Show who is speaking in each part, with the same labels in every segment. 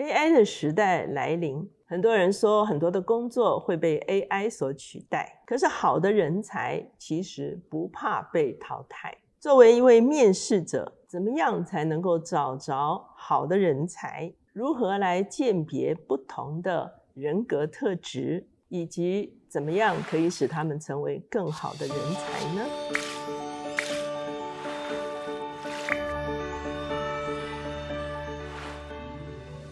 Speaker 1: AI 的时代来临，很多人说很多的工作会被 AI 所取代。可是好的人才其实不怕被淘汰。作为一位面试者，怎么样才能够找着好的人才？如何来鉴别不同的人格特质，以及怎么样可以使他们成为更好的人才呢？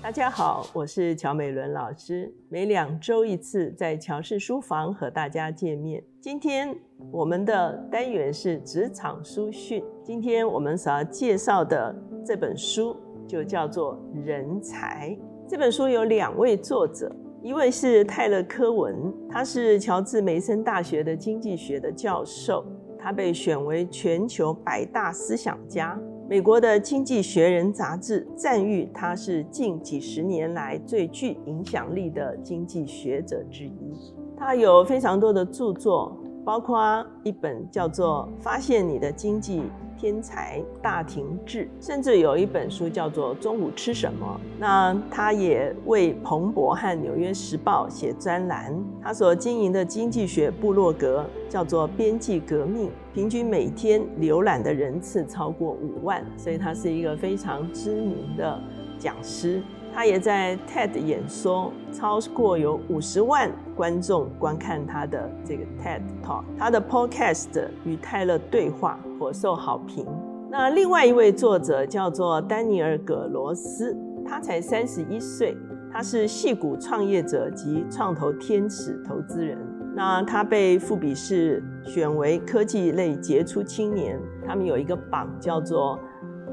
Speaker 1: 大家好，我是乔美伦老师，每两周一次在乔氏书房和大家见面。今天我们的单元是职场书讯，今天我们所要介绍的这本书就叫做《人才》。这本书有两位作者，一位是泰勒·科文，他是乔治梅森大学的经济学的教授，他被选为全球百大思想家。美国的《经济学人》杂志赞誉他是近几十年来最具影响力的经济学者之一。他有非常多的著作，包括一本叫做《发现你的经济》。天才大庭志，甚至有一本书叫做《中午吃什么》。那他也为彭博和《纽约时报》写专栏。他所经营的经济学部落格叫做“边际革命”，平均每天浏览的人次超过五万，所以他是一个非常知名的讲师。他也在 TED 演说，超过有五十万观众观看他的这个 TED Talk。他的 Podcast 与泰勒对话颇受好评。那另外一位作者叫做丹尼尔·葛罗斯，他才三十一岁，他是戏骨创业者及创投天使投资人。那他被富比士选为科技类杰出青年，他们有一个榜叫做。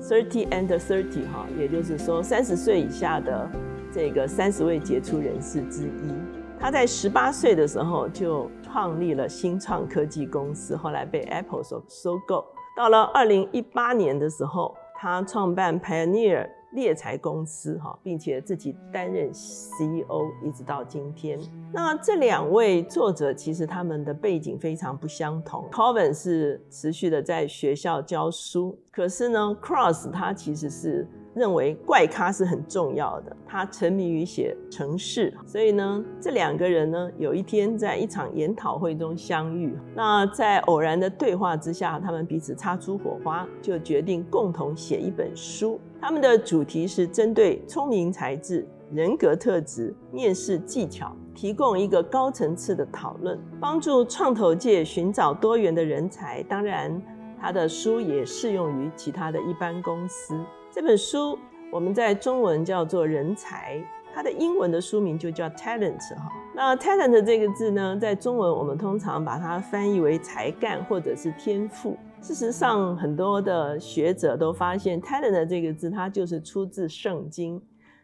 Speaker 1: Thirty and thirty，哈，也就是说三十岁以下的这个三十位杰出人士之一。他在十八岁的时候就创立了新创科技公司，后来被 Apple 所收购。到了二零一八年的时候，他创办 Pioneer。猎财公司哈，并且自己担任 CEO，一直到今天。那这两位作者其实他们的背景非常不相同。Coven 是持续的在学校教书，可是呢，Cross 他其实是。认为怪咖是很重要的，他沉迷于写程式，所以呢，这两个人呢，有一天在一场研讨会中相遇，那在偶然的对话之下，他们彼此擦出火花，就决定共同写一本书。他们的主题是针对聪明才智、人格特质、面试技巧，提供一个高层次的讨论，帮助创投界寻找多元的人才。当然，他的书也适用于其他的一般公司。这本书我们在中文叫做人才，它的英文的书名就叫 talent 哈。那 talent 这个字呢，在中文我们通常把它翻译为才干或者是天赋。事实上，很多的学者都发现 talent 这个字，它就是出自圣经，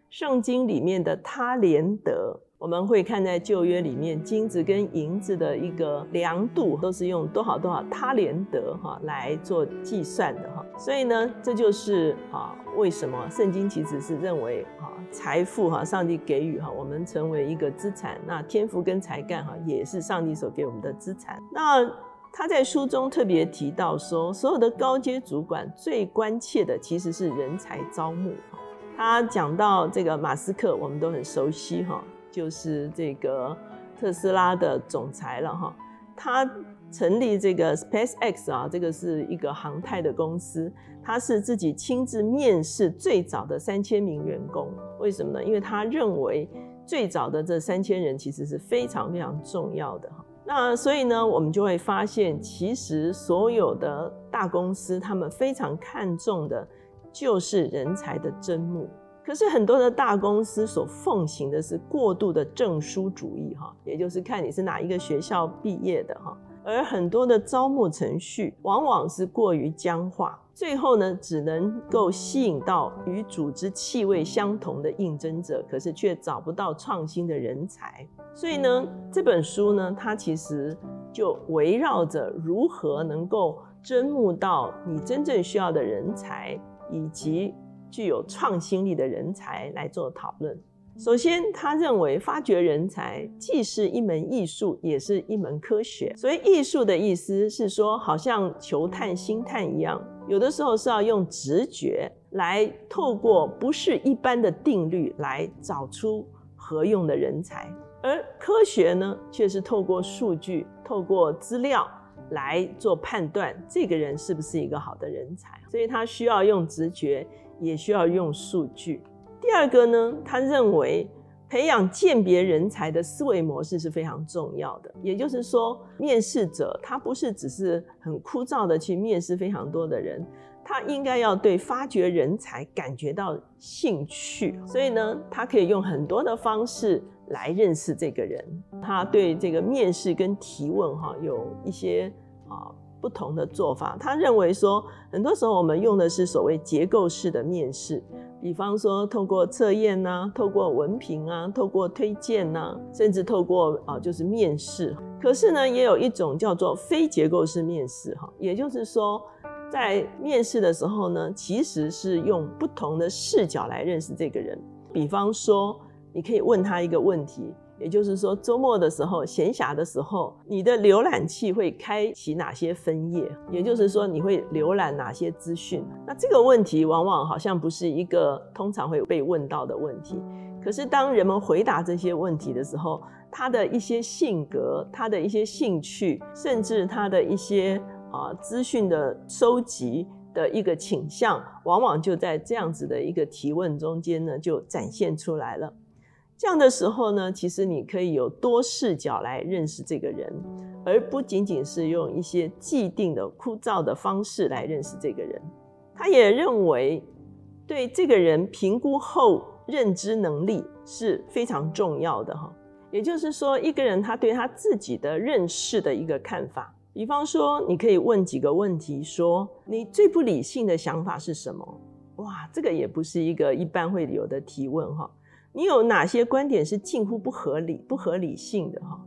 Speaker 1: 圣经里面的他连德。我们会看在旧约里面，金子跟银子的一个量度都是用多少多少他连德哈来做计算的哈，所以呢，这就是啊为什么圣经其实是认为啊财富哈上帝给予哈我们成为一个资产，那天赋跟才干哈也是上帝所给我们的资产。那他在书中特别提到说，所有的高阶主管最关切的其实是人才招募。他讲到这个马斯克，我们都很熟悉哈。就是这个特斯拉的总裁了哈，他成立这个 SpaceX 啊，这个是一个航太的公司，他是自己亲自面试最早的三千名员工，为什么呢？因为他认为最早的这三千人其实是非常非常重要的哈。那所以呢，我们就会发现，其实所有的大公司他们非常看重的就是人才的征募。可是很多的大公司所奉行的是过度的证书主义，哈，也就是看你是哪一个学校毕业的，哈。而很多的招募程序往往是过于僵化，最后呢，只能够吸引到与组织气味相同的应征者，可是却找不到创新的人才。所以呢，这本书呢，它其实就围绕着如何能够征募到你真正需要的人才，以及。具有创新力的人才来做讨论。首先，他认为发掘人才既是一门艺术，也是一门科学。所以，艺术的意思是说，好像球探、星探一样，有的时候是要用直觉来透过不是一般的定律来找出合用的人才，而科学呢，却是透过数据、透过资料来做判断，这个人是不是一个好的人才。所以他需要用直觉，也需要用数据。第二个呢，他认为。培养鉴别人才的思维模式是非常重要的。也就是说，面试者他不是只是很枯燥的去面试非常多的人，他应该要对发掘人才感觉到兴趣。所以呢，他可以用很多的方式来认识这个人。他对这个面试跟提问哈有一些啊不同的做法。他认为说，很多时候我们用的是所谓结构式的面试。比方说，透过测验呐，透过文凭啊，透过推荐呐，甚至透过啊，就是面试。可是呢，也有一种叫做非结构式面试，哈，也就是说，在面试的时候呢，其实是用不同的视角来认识这个人。比方说，你可以问他一个问题。也就是说，周末的时候、闲暇的时候，你的浏览器会开启哪些分页？也就是说，你会浏览哪些资讯？那这个问题往往好像不是一个通常会被问到的问题。可是，当人们回答这些问题的时候，他的一些性格、他的一些兴趣，甚至他的一些啊资讯的收集的一个倾向，往往就在这样子的一个提问中间呢，就展现出来了。这样的时候呢，其实你可以有多视角来认识这个人，而不仅仅是用一些既定的枯燥的方式来认识这个人。他也认为，对这个人评估后认知能力是非常重要的哈。也就是说，一个人他对他自己的认识的一个看法，比方说，你可以问几个问题，说你最不理性的想法是什么？哇，这个也不是一个一般会有的提问哈。你有哪些观点是近乎不合理、不合理性的哈？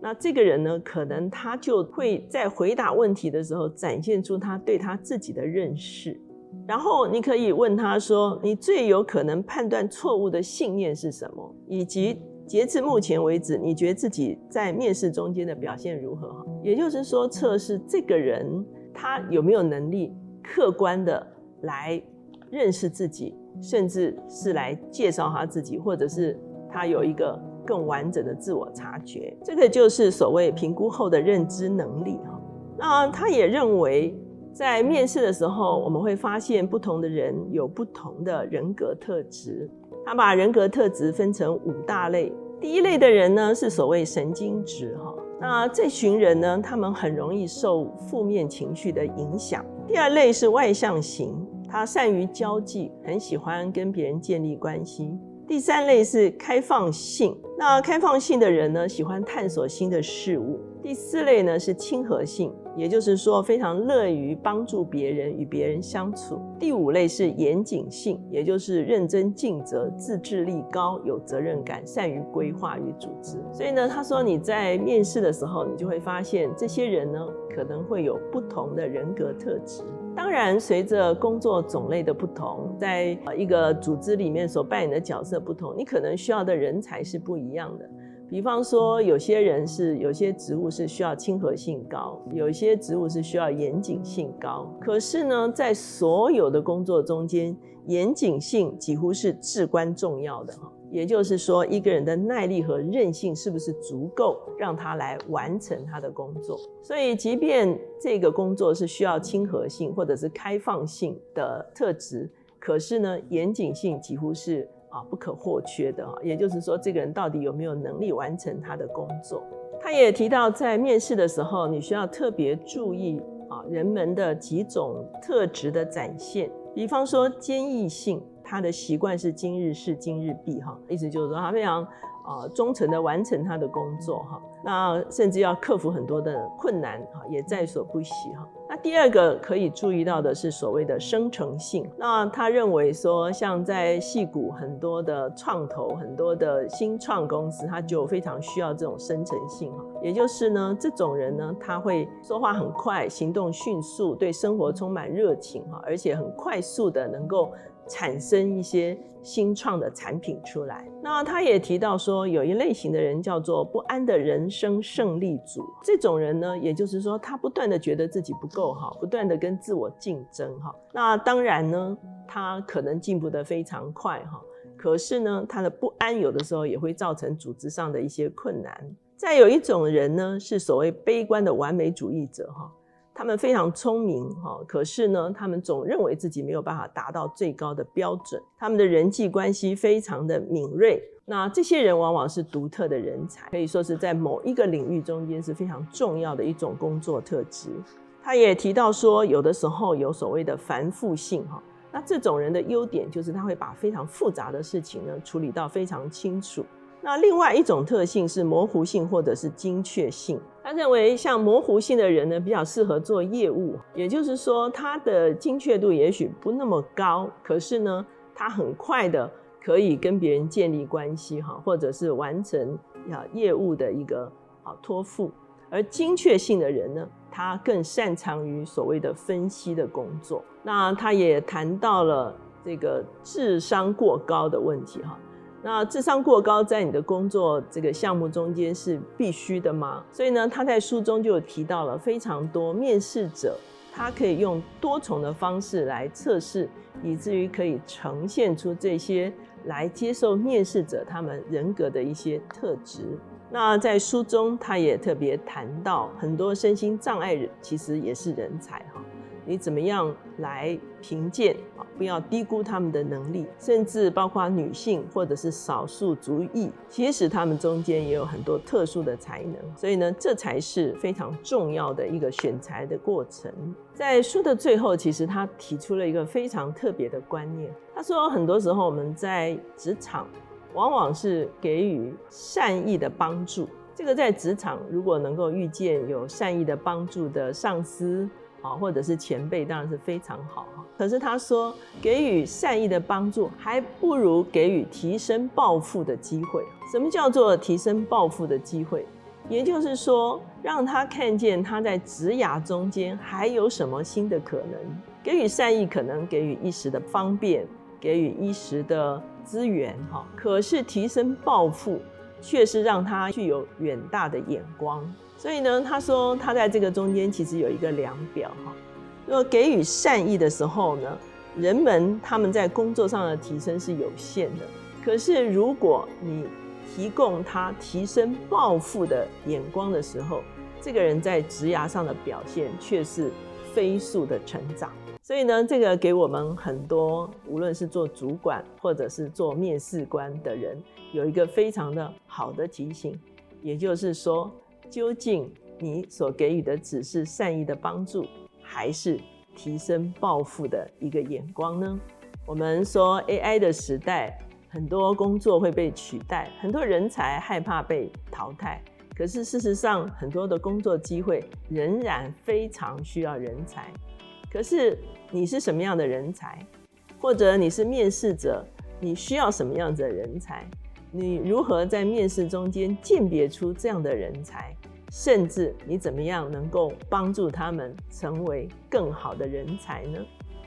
Speaker 1: 那这个人呢，可能他就会在回答问题的时候展现出他对他自己的认识。然后你可以问他说：“你最有可能判断错误的信念是什么？”以及截至目前为止，你觉得自己在面试中间的表现如何？哈，也就是说，测试这个人他有没有能力客观的来认识自己。甚至是来介绍他自己，或者是他有一个更完整的自我察觉，这个就是所谓评估后的认知能力哈。那他也认为，在面试的时候，我们会发现不同的人有不同的人格特质。他把人格特质分成五大类，第一类的人呢是所谓神经质哈。那这群人呢，他们很容易受负面情绪的影响。第二类是外向型。他善于交际，很喜欢跟别人建立关系。第三类是开放性，那开放性的人呢，喜欢探索新的事物。第四类呢是亲和性，也就是说非常乐于帮助别人，与别人相处。第五类是严谨性，也就是认真尽责、自制力高、有责任感、善于规划与组织。所以呢，他说你在面试的时候，你就会发现这些人呢可能会有不同的人格特质。当然，随着工作种类的不同，在一个组织里面所扮演的角色不同，你可能需要的人才是不一样的。比方说，有些人是有些职务是需要亲和性高，有些职务是需要严谨性高。可是呢，在所有的工作中间，严谨性几乎是至关重要的哈。也就是说，一个人的耐力和韧性是不是足够让他来完成他的工作？所以，即便这个工作是需要亲和性或者是开放性的特质，可是呢，严谨性几乎是。啊，不可或缺的啊，也就是说，这个人到底有没有能力完成他的工作？他也提到，在面试的时候，你需要特别注意啊，人们的几种特质的展现。比方说，坚毅性，他的习惯是今日事今日毕，哈，意思就是说他非常。啊，忠诚的完成他的工作哈，那甚至要克服很多的困难哈，也在所不惜哈。第二个可以注意到的是所谓的生成性。那他认为说，像在戏谷很多的创投、很多的新创公司，他就非常需要这种生成性哈。也就是呢，这种人呢，他会说话很快，行动迅速，对生活充满热情哈，而且很快速的能够。产生一些新创的产品出来。那他也提到说，有一类型的人叫做不安的人生胜利组。这种人呢，也就是说，他不断的觉得自己不够好，不断的跟自我竞争哈。那当然呢，他可能进步得非常快哈，可是呢，他的不安有的时候也会造成组织上的一些困难。再有一种人呢，是所谓悲观的完美主义者哈，他们非常聪明哈，可是呢，他们总认为自己没有办法达到最高的标准，他们的人际关系非常的敏锐。那这些人往往是独特的人才，可以说是在某一个领域中间是非常重要的一种工作特质。他也提到说，有的时候有所谓的繁复性哈，那这种人的优点就是他会把非常复杂的事情呢处理到非常清楚。那另外一种特性是模糊性或者是精确性。他认为像模糊性的人呢比较适合做业务，也就是说他的精确度也许不那么高，可是呢他很快的。可以跟别人建立关系哈，或者是完成啊业务的一个啊托付。而精确性的人呢，他更擅长于所谓的分析的工作。那他也谈到了这个智商过高的问题哈。那智商过高在你的工作这个项目中间是必须的吗？所以呢，他在书中就提到了非常多面试者。他可以用多重的方式来测试，以至于可以呈现出这些来接受面试者他们人格的一些特质。那在书中，他也特别谈到，很多身心障碍人其实也是人才哈。你怎么样来评鉴啊？不要低估他们的能力，甚至包括女性或者是少数族裔，其实他们中间也有很多特殊的才能。所以呢，这才是非常重要的一个选材的过程。在书的最后，其实他提出了一个非常特别的观念。他说，很多时候我们在职场，往往是给予善意的帮助。这个在职场如果能够遇见有善意的帮助的上司。啊，或者是前辈当然是非常好。可是他说，给予善意的帮助，还不如给予提升抱负的机会。什么叫做提升抱负的机会？也就是说，让他看见他在职涯中间还有什么新的可能。给予善意，可能给予一时的方便，给予一时的资源哈。可是提升抱负，却是让他具有远大的眼光。所以呢，他说他在这个中间其实有一个量表哈。若给予善意的时候呢，人们他们在工作上的提升是有限的。可是如果你提供他提升抱负的眼光的时候，这个人在职涯上的表现却是飞速的成长。所以呢，这个给我们很多无论是做主管或者是做面试官的人，有一个非常的好的提醒，也就是说。究竟你所给予的只是善意的帮助，还是提升抱负的一个眼光呢？我们说 AI 的时代，很多工作会被取代，很多人才害怕被淘汰。可是事实上，很多的工作机会仍然非常需要人才。可是你是什么样的人才？或者你是面试者，你需要什么样子的人才？你如何在面试中间鉴别出这样的人才？甚至你怎么样能够帮助他们成为更好的人才呢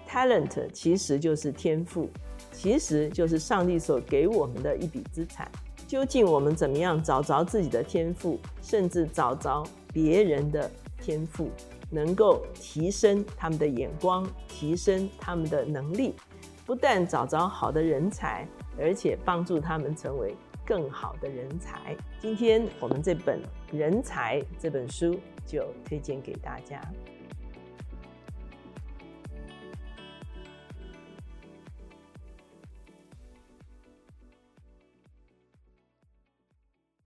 Speaker 1: ？Talent 其实就是天赋，其实就是上帝所给我们的一笔资产。究竟我们怎么样找着自己的天赋，甚至找着别人的天赋，能够提升他们的眼光，提升他们的能力，不但找着好的人才。而且帮助他们成为更好的人才。今天我们这本《人才》这本书就推荐给大家。